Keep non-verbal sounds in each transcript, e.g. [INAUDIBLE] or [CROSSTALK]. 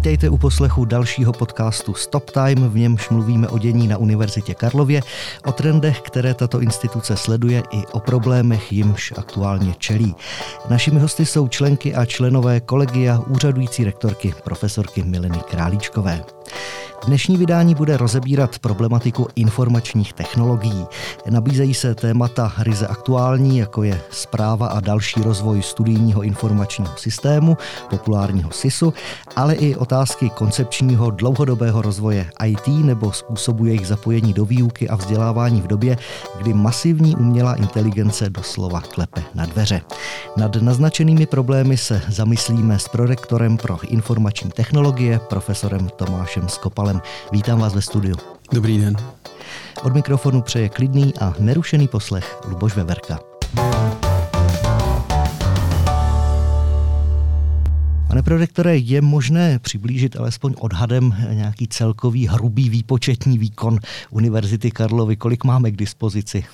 Vítejte u poslechu dalšího podcastu Stop Time, v němž mluvíme o dění na Univerzitě Karlově, o trendech, které tato instituce sleduje i o problémech, jimž aktuálně čelí. Našimi hosty jsou členky a členové kolegia úřadující rektorky profesorky Mileny Králíčkové. Dnešní vydání bude rozebírat problematiku informačních technologií. Nabízejí se témata ryze aktuální, jako je zpráva a další rozvoj studijního informačního systému, populárního SISu, ale i otázky koncepčního dlouhodobého rozvoje IT nebo způsobu jejich zapojení do výuky a vzdělávání v době, kdy masivní umělá inteligence doslova klepe na dveře. Nad naznačenými problémy se zamyslíme s prorektorem pro informační technologie, profesorem Tomášem Skopalem. Michálem. Vítám vás ve studiu. Dobrý den. Od mikrofonu přeje klidný a nerušený poslech Luboš Veverka. Pane prorektore, je možné přiblížit alespoň odhadem nějaký celkový hrubý výpočetní výkon Univerzity Karlovy? Kolik máme k dispozici?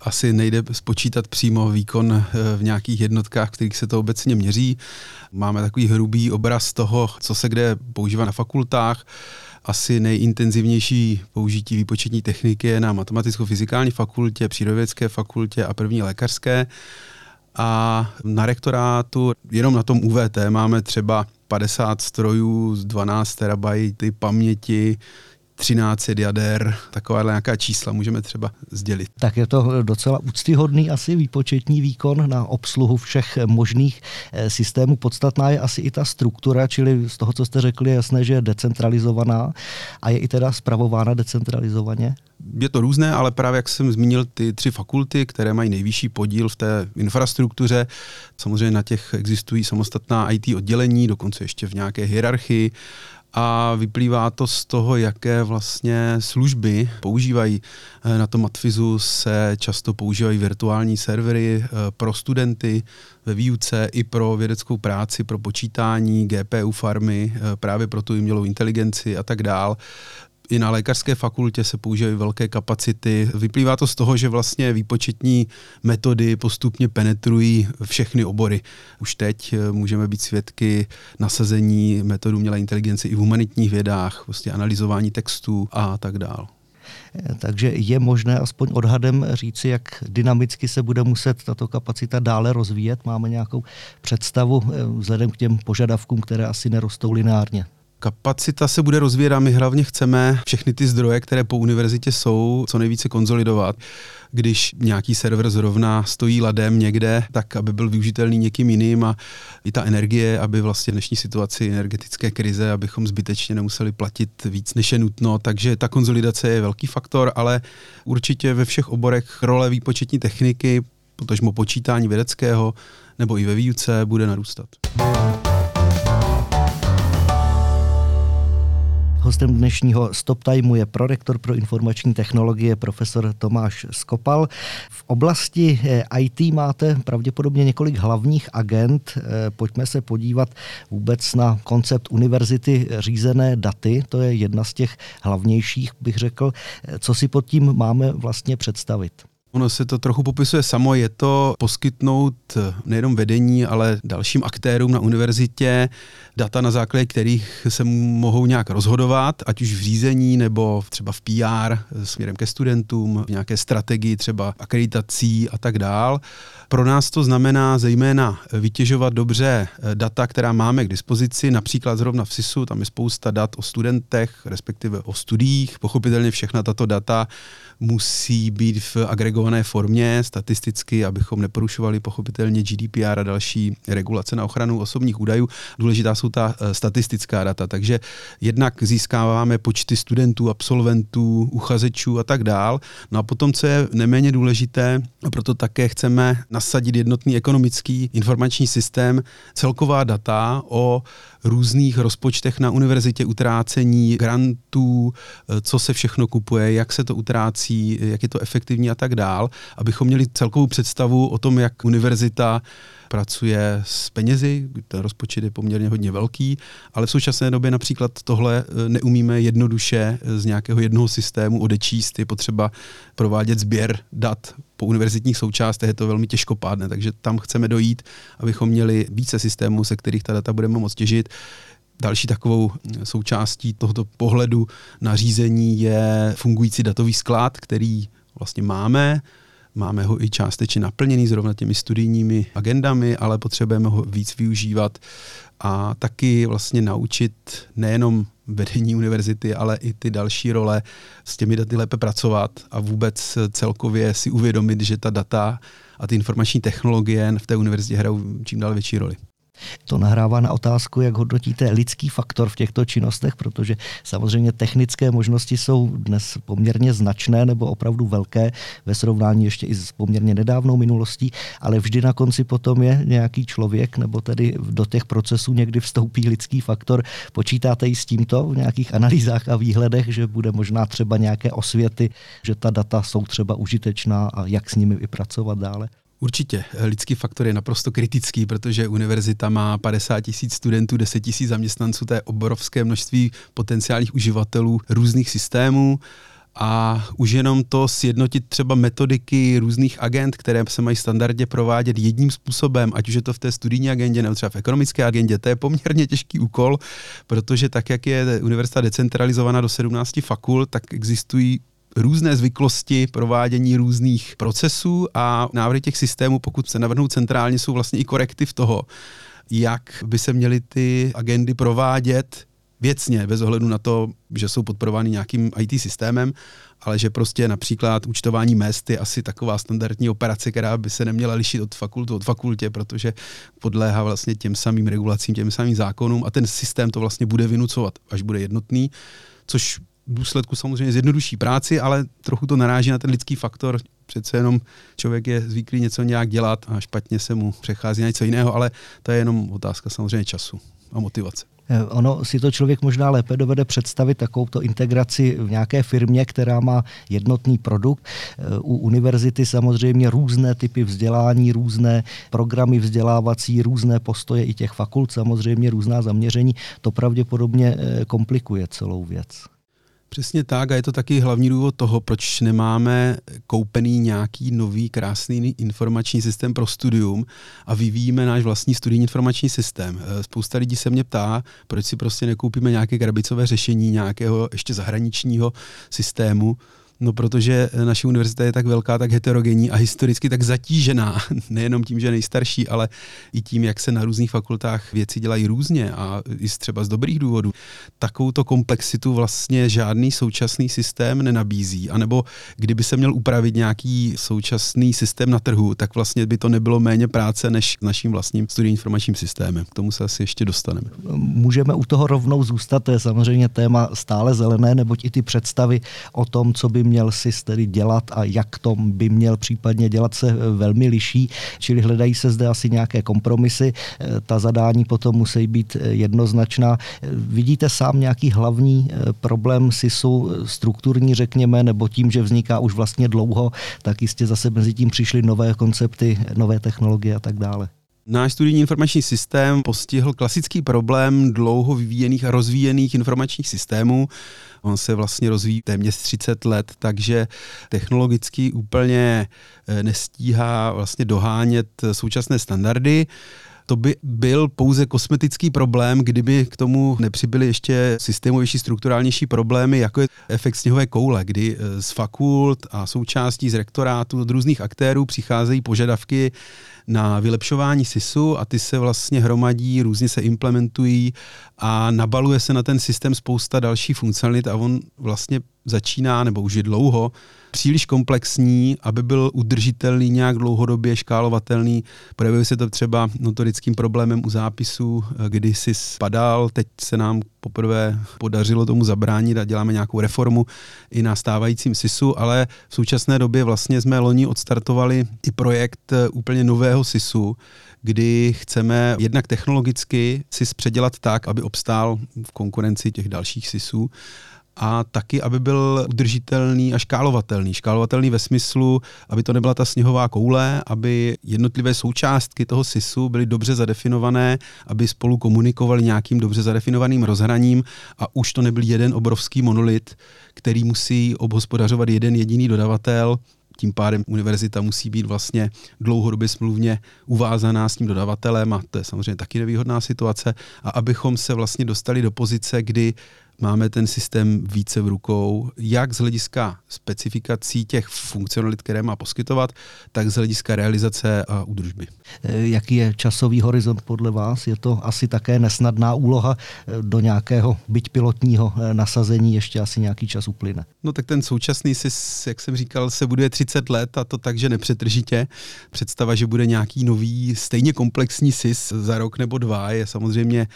asi nejde spočítat přímo výkon eh, v nějakých jednotkách, kterých se to obecně měří. Máme takový hrubý obraz toho, co se kde používá na fakultách asi nejintenzivnější použití výpočetní techniky je na matematicko-fyzikální fakultě, přírodovědské fakultě a první lékařské. A na rektorátu jenom na tom UVT máme třeba 50 strojů z 12 terabajty paměti, 13 jader, taková nějaká čísla můžeme třeba sdělit. Tak je to docela úctyhodný asi výpočetní výkon na obsluhu všech možných eh, systémů. Podstatná je asi i ta struktura, čili z toho, co jste řekli, je jasné, že je decentralizovaná a je i teda spravována decentralizovaně? Je to různé, ale právě jak jsem zmínil, ty tři fakulty, které mají nejvyšší podíl v té infrastruktuře, samozřejmě na těch existují samostatná IT oddělení, dokonce ještě v nějaké hierarchii a vyplývá to z toho, jaké vlastně služby používají. Eh, na tom Matfizu se často používají virtuální servery eh, pro studenty ve výuce i pro vědeckou práci, pro počítání, GPU farmy, eh, právě pro tu umělou inteligenci a tak dál i na lékařské fakultě se používají velké kapacity. Vyplývá to z toho, že vlastně výpočetní metody postupně penetrují všechny obory. Už teď eh, můžeme být svědky nasazení metodů umělé inteligence i v humanitních vědách, vlastně analyzování textů a tak dál. Eh, takže je možné aspoň odhadem říci, jak dynamicky se bude muset tato kapacita dále rozvíjet? Máme nějakou představu eh, vzhledem k těm požadavkům, které asi nerostou lineárně? Kapacita se bude rozvíjet a my hlavně chceme všechny ty zdroje, které po univerzitě jsou, co nejvíce konzolidovat. Když nějaký server zrovna stojí ladem někde, tak aby byl využitelný někým jiným a i ta energie, aby vlastně dnešní situaci energetické krize, abychom zbytečně nemuseli platit víc, než je nutno. Takže ta konzolidace je velký faktor, ale určitě ve všech oborech role výpočetní techniky, protože počítání vědeckého nebo i ve výuce bude narůstat. Hostem dnešního Stop Timeu je prorektor pro informační technologie profesor Tomáš Skopal. V oblasti eh, IT máte pravděpodobně několik hlavních agent. Eh, pojďme se podívat vůbec na koncept univerzity řízené daty. To je jedna z těch hlavnějších, bych řekl. Eh, co si pod tím máme vlastně představit? Ono se to trochu popisuje samo, je to poskytnout nejenom vedení, ale dalším aktérům na univerzitě data, na základě kterých se mohou nějak rozhodovat, ať už v řízení nebo třeba v PR směrem ke studentům, v nějaké strategii třeba akreditací a tak dál. Pro nás to znamená zejména vytěžovat dobře data, která máme k dispozici, například zrovna v SISu, tam je spousta dat o studentech, respektive o studiích. Pochopitelně všechna tato data musí být v agregované formě statisticky, abychom neporušovali pochopitelně GDPR a další regulace na ochranu osobních údajů. Důležitá jsou ta eh, statistická data, takže jednak získáváme počty studentů, absolventů, uchazečů a tak dál. No a potom, co je neméně důležité, a proto také chceme nasadit jednotný ekonomický informační systém, celková data o různých rozpočtech na univerzitě, utrácení grantů, eh, co se všechno kupuje, jak se to utrácí, jak je to efektivní a tak dál, abychom měli celkovou představu o tom, jak univerzita pracuje s penězi, ten rozpočet je poměrně hodně velký, ale v současné době například tohle eh, neumíme jednoduše z nějakého jednoho systému odečíst, je potřeba provádět sběr dat po univerzitních součástech, je to velmi těžkopádné, takže tam chceme dojít, abychom měli více systémů, se kterých ta data budeme moct těžit Další takovou součástí tohoto pohledu na řízení je fungující datový sklad, který vlastně máme. Máme ho i částečně naplněný zrovna těmi studijními agendami, ale potřebujeme ho víc využívat a taky vlastně naučit nejenom vedení univerzity, ale i ty další role s těmi daty lépe pracovat a vůbec celkově si uvědomit, že ta data a ty informační technologie v té univerzitě hrajou čím dál větší roli. To nahrává na otázku, jak hodnotíte lidský faktor v těchto činnostech, protože samozřejmě technické možnosti jsou dnes poměrně značné nebo opravdu velké ve srovnání ještě i s poměrně nedávnou minulostí, ale vždy na konci potom je nějaký člověk, nebo tedy do těch procesů někdy vstoupí lidský faktor. Počítáte i s tímto v nějakých analýzách a výhledech, že bude možná třeba nějaké osvěty, že ta data jsou třeba užitečná a jak s nimi vypracovat dále? Určitě. Lidský faktor je naprosto kritický, protože univerzita má 50 tisíc studentů, 10 tisíc zaměstnanců, to je obrovské množství potenciálních uživatelů různých systémů. A už jenom to sjednotit třeba metodiky různých agent, které se mají standardně provádět jedním způsobem, ať už je to v té studijní agendě nebo třeba v ekonomické agendě, to je poměrně těžký úkol, protože tak, jak je univerzita decentralizovaná do 17 fakult, tak existují různé zvyklosti provádění různých procesů a návrhy těch systémů, pokud se navrhnou centrálně, jsou vlastně i korektiv toho, jak by se měly ty agendy provádět věcně, bez ohledu na to, že jsou podporovány nějakým IT systémem, ale že prostě například účtování mest je asi taková standardní operace, která by se neměla lišit od fakultu od fakultě, protože podléhá vlastně těm samým regulacím, těm samým zákonům a ten systém to vlastně bude vynucovat, až bude jednotný, což důsledku samozřejmě zjednoduší práci, ale trochu to naráží na ten lidský faktor. Přece jenom člověk je zvyklý něco nějak dělat a špatně se mu přechází na něco jiného, ale to je jenom otázka samozřejmě času a motivace. Eh, ono si to člověk možná lépe dovede představit takovouto integraci v nějaké firmě, která má jednotný produkt. Eh, u univerzity samozřejmě různé typy vzdělání, různé programy vzdělávací, různé postoje i těch fakult, samozřejmě různá zaměření. To pravděpodobně eh, komplikuje celou věc. Přesně tak a je to taky hlavní důvod toho, proč nemáme koupený nějaký nový krásný informační systém pro studium a vyvíjíme náš vlastní studijní informační systém. Eh, spousta lidí se mě ptá, proč si prostě nekoupíme nějaké krabicové řešení nějakého ještě zahraničního systému, No, protože naše univerzita je tak velká, tak heterogenní a historicky tak zatížená, [LAUGHS] nejenom tím, že nejstarší, ale i tím, jak se na různých fakultách věci dělají různě a i třeba z dobrých důvodů. Takovouto komplexitu vlastně žádný současný systém nenabízí. A nebo kdyby se měl upravit nějaký současný systém na trhu, tak vlastně by to nebylo méně práce než naším vlastním studijním informačním systémem. K tomu se asi ještě dostaneme. Můžeme u toho rovnou zůstat, to je samozřejmě téma stále zelené, neboť i ty představy o tom, co by měl si tedy dělat a jak to by měl případně dělat, se eh, velmi liší, čili hledají se zde asi nějaké kompromisy. Eh, ta zadání potom musí být eh, jednoznačná. Vidíte sám nějaký hlavní problém SISu, strukturní řekněme, nebo tím, že vzniká už vlastně dlouho, tak jistě zase mezi tím přišly nové koncepty, nové technologie a tak dále. Náš studijní informační systém postihl klasický problém dlouho vyvíjených a rozvíjených informačních systémů. On se vlastně rozvíjí téměř 30 let, takže technologicky úplně eh, nestíhá vlastně dohánět současné standardy to by byl pouze kosmetický problém, kdyby k tomu nepřibyly ještě systémovější, strukturálnější problémy, jako je efekt sněhové koule, kdy eh, z fakult a součástí z rektorátu od různých aktérů přicházejí požadavky na vylepšování SISu a ty se vlastně hromadí, různě se implementují a nabaluje se na ten systém spousta dalších funkcionalit a on vlastně začíná, nebo už je dlouho, příliš komplexní, aby byl udržitelný nějak dlouhodobě, škálovatelný. Projevuje se to třeba notorickým problémem u zápisů, kdy si spadal, teď se nám poprvé podařilo tomu zabránit a děláme nějakou reformu i na stávajícím SISu, ale v současné době vlastně jsme loni odstartovali i projekt úplně nového SISu, kdy chceme jednak technologicky SIS předělat tak, aby obstál v konkurenci těch dalších SISů a taky, aby byl udržitelný a škálovatelný. Škálovatelný ve smyslu, aby to nebyla ta sněhová koule, aby jednotlivé součástky toho SISu byly dobře zadefinované, aby spolu komunikovali nějakým dobře zadefinovaným rozhraním a už to nebyl jeden obrovský monolit, který musí obhospodařovat jeden jediný dodavatel, tím pádem univerzita musí být vlastně dlouhodobě smluvně uvázaná s tím dodavatelem a to je samozřejmě taky nevýhodná situace. A abychom se vlastně dostali do pozice, kdy máme ten systém více v rukou, jak z hlediska specifikací těch funkcionalit, které má poskytovat, tak z hlediska realizace a údržby. Eh, jaký je časový horizont podle vás? Je to asi také nesnadná úloha eh, do nějakého byť pilotního eh, nasazení, ještě asi nějaký čas uplyne. No tak ten současný SIS, jak jsem říkal, se buduje 30 let a to tak, že nepřetržitě. Představa, že bude nějaký nový, stejně komplexní SIS za rok nebo dva je samozřejmě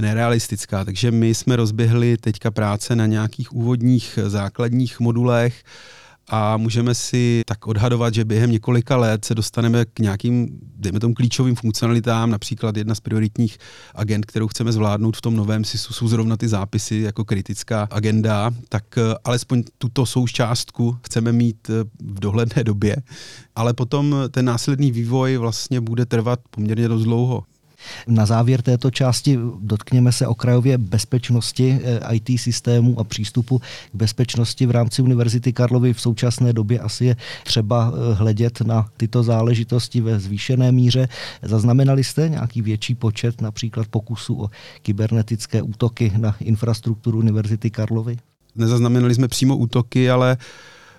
nerealistická, takže my jsme rozběhli teďka práce na nějakých úvodních základních modulech, a můžeme si tak odhadovat, že během několika let se dostaneme k nějakým, dejme tomu, klíčovým funkcionalitám. Například jedna z prioritních agent, kterou chceme zvládnout v tom novém SISu, jsou zrovna ty zápisy jako kritická agenda, tak eh, alespoň tuto součástku chceme mít eh, v dohledné době. Ale potom ten následný vývoj vlastně bude trvat poměrně dost dlouho. Na závěr této části dotkněme se okrajově bezpečnosti eh, IT systému a přístupu k bezpečnosti v rámci Univerzity Karlovy. V současné době asi je třeba eh, hledět na tyto záležitosti ve zvýšené míře. Zaznamenali jste nějaký větší počet například pokusů o kybernetické útoky na infrastrukturu Univerzity Karlovy? Nezaznamenali jsme přímo útoky, ale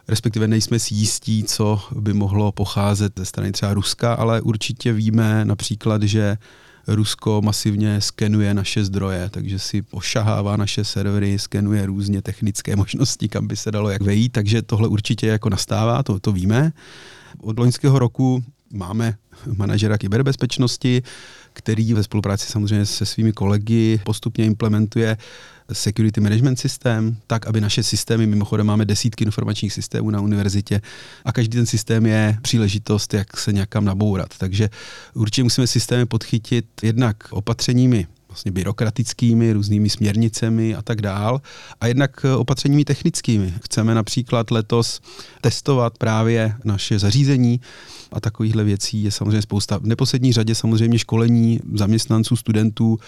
respektive nejsme si jistí, co by mohlo pocházet ze strany třeba Ruska, ale určitě víme například, že Rusko masivně skenuje naše zdroje, takže si ošahává naše servery, skenuje různě technické možnosti, kam by se dalo jak vejít, takže tohle určitě jako nastává, to, to víme. Od loňského roku máme manažera kyberbezpečnosti, který ve spolupráci samozřejmě se svými kolegy postupně implementuje security management systém, tak, aby naše systémy, mimochodem máme desítky informačních systémů na univerzitě a každý ten systém je příležitost, jak se nějakam nabourat. Takže určitě musíme systémy podchytit jednak opatřeními vlastně byrokratickými, různými směrnicemi a tak dál. A jednak opatřeními technickými. Chceme například letos testovat právě naše zařízení a takovýchhle věcí je samozřejmě spousta. V neposlední řadě samozřejmě školení zaměstnanců, studentů,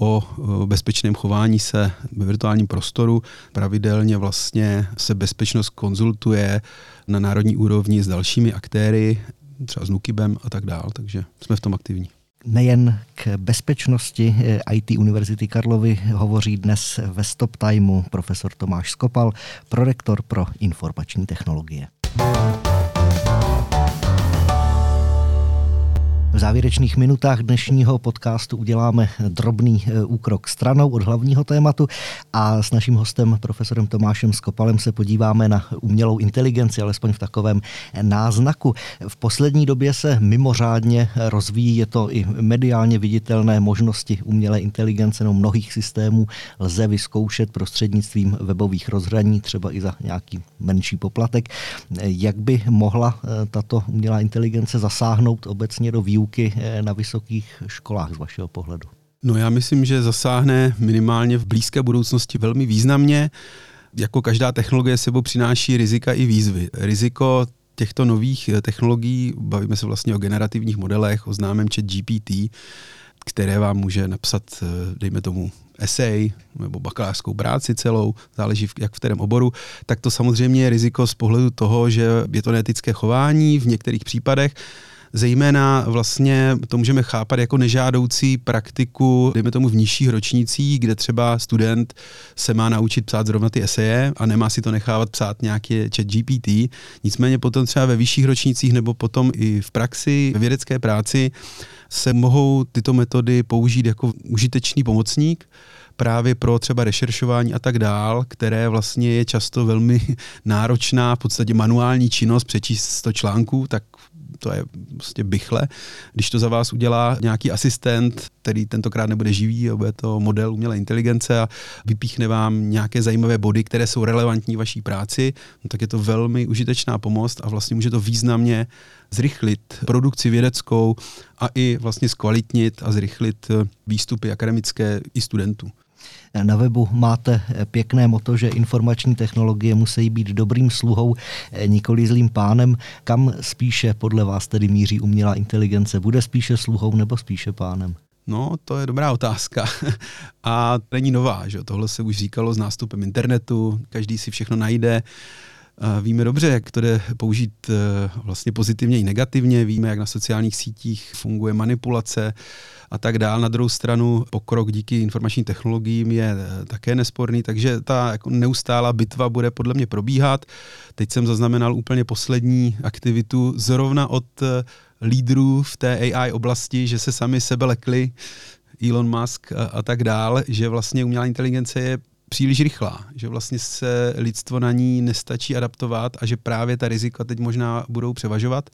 o bezpečném chování se ve virtuálním prostoru. Pravidelně vlastně se bezpečnost konzultuje na národní úrovni s dalšími aktéry, třeba s Nukibem a tak dál, takže jsme v tom aktivní. Nejen k bezpečnosti eh, IT Univerzity Karlovy hovoří dnes ve Stop Timeu profesor Tomáš Skopal, prorektor pro informační technologie. V závěrečných minutách dnešního podcastu uděláme drobný e, úkrok stranou od hlavního tématu a s naším hostem, profesorem Tomášem Skopalem, se podíváme na umělou inteligenci, alespoň v takovém náznaku. V poslední době se mimořádně rozvíjí, je to i mediálně viditelné možnosti umělé inteligence, no mnohých systémů lze vyzkoušet prostřednictvím webových rozhraní, třeba i za nějaký menší poplatek. Jak by mohla e, tato umělá inteligence zasáhnout obecně do výuky výuky eh, na vysokých školách z vašeho pohledu? No já myslím, že zasáhne minimálně v blízké budoucnosti velmi významně. Jako každá technologie sebou přináší rizika i výzvy. Riziko těchto nových eh, technologií, bavíme se vlastně o generativních modelech, o známém chat GPT, které vám může napsat, eh, dejme tomu, esej nebo bakalářskou práci celou, záleží jak v kterém oboru, tak to samozřejmě je riziko z pohledu toho, že je to neetické chování v některých případech, Zejména vlastně to můžeme chápat jako nežádoucí praktiku, dejme tomu v nižších ročnících, kde třeba student se má naučit psát zrovna ty eseje a nemá si to nechávat psát nějaký chat GPT. Nicméně potom třeba ve vyšších ročnících nebo potom i v praxi, ve vědecké práci se mohou tyto metody použít jako užitečný pomocník, právě pro třeba rešeršování a tak dál, které vlastně je často velmi [LAUGHS] náročná, v podstatě manuální činnost, přečíst 100 článků, tak to je prostě bychle. Když to za vás udělá nějaký asistent, který tentokrát nebude živý, bude to model umělé inteligence a vypíchne vám nějaké zajímavé body, které jsou relevantní vaší práci, no tak je to velmi užitečná pomoc a vlastně může to významně zrychlit produkci vědeckou a i vlastně zkvalitnit a zrychlit výstupy akademické i studentů. Na webu máte pěkné moto, že informační technologie musí být dobrým sluhou, nikoli zlým pánem. Kam spíše podle vás tedy míří umělá inteligence? Bude spíše sluhou nebo spíše pánem? No, to je dobrá otázka. [LAUGHS] A není nová, že tohle se už říkalo s nástupem internetu, každý si všechno najde. Víme dobře, jak to jde použít eh, vlastně pozitivně i negativně, víme, jak na sociálních sítích funguje manipulace a tak dál. Na druhou stranu pokrok díky informačním technologiím je eh, také nesporný, takže ta jako neustálá bitva bude podle mě probíhat. Teď jsem zaznamenal úplně poslední aktivitu zrovna od eh, lídrů v té AI oblasti, že se sami sebe lekli, Elon Musk a, a tak dál, že vlastně umělá inteligence je příliš rychlá, že vlastně se lidstvo na ní nestačí adaptovat a že právě ta rizika teď možná budou převažovat,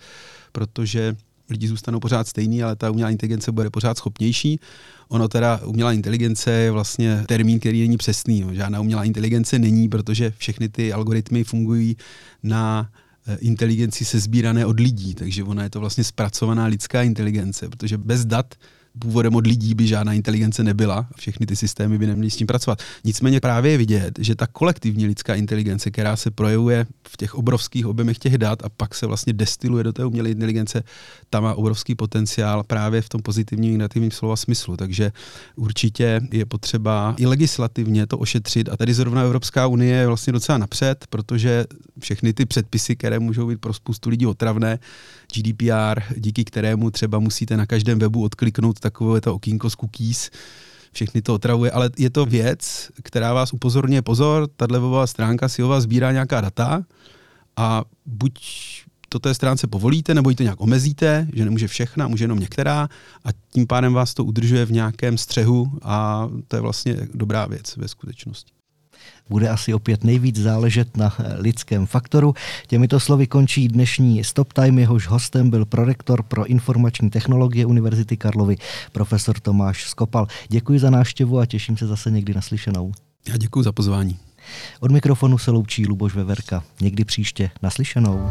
protože lidi zůstanou pořád stejný, ale ta umělá inteligence bude pořád schopnější. Ono teda, umělá inteligence je vlastně termín, který není přesný. Žádná umělá inteligence není, protože všechny ty algoritmy fungují na eh, inteligenci se sbírané od lidí, takže ona je to vlastně zpracovaná lidská inteligence, protože bez dat původem od lidí by žádná inteligence nebyla, všechny ty systémy by neměly s tím pracovat. Nicméně právě je vidět, že ta kolektivní lidská inteligence, která se projevuje v těch obrovských objemech těch dat a pak se vlastně destiluje do té umělé inteligence, ta má obrovský potenciál právě v tom pozitivním negativním slova smyslu. Takže určitě je potřeba i legislativně to ošetřit a tady zrovna Evropská unie je vlastně docela napřed, protože všechny ty předpisy, které můžou být pro spoustu lidí otravné, GDPR, díky kterému třeba musíte na každém webu odkliknout takové to okýnko z cookies, všechny to otravuje, ale je to věc, která vás upozorňuje pozor, tahle webová stránka si o vás sbírá nějaká data a buď to té stránce povolíte, nebo ji to nějak omezíte, že nemůže všechna, může jenom některá a tím pádem vás to udržuje v nějakém střehu a to je vlastně dobrá věc ve skutečnosti bude asi opět nejvíc záležet na lidském faktoru. Těmito slovy končí dnešní Stop Time, jehož hostem byl prorektor pro informační technologie Univerzity Karlovy, profesor Tomáš Skopal. Děkuji za návštěvu a těším se zase někdy naslyšenou. Já děkuji za pozvání. Od mikrofonu se loučí Luboš Veverka. Někdy příště naslyšenou.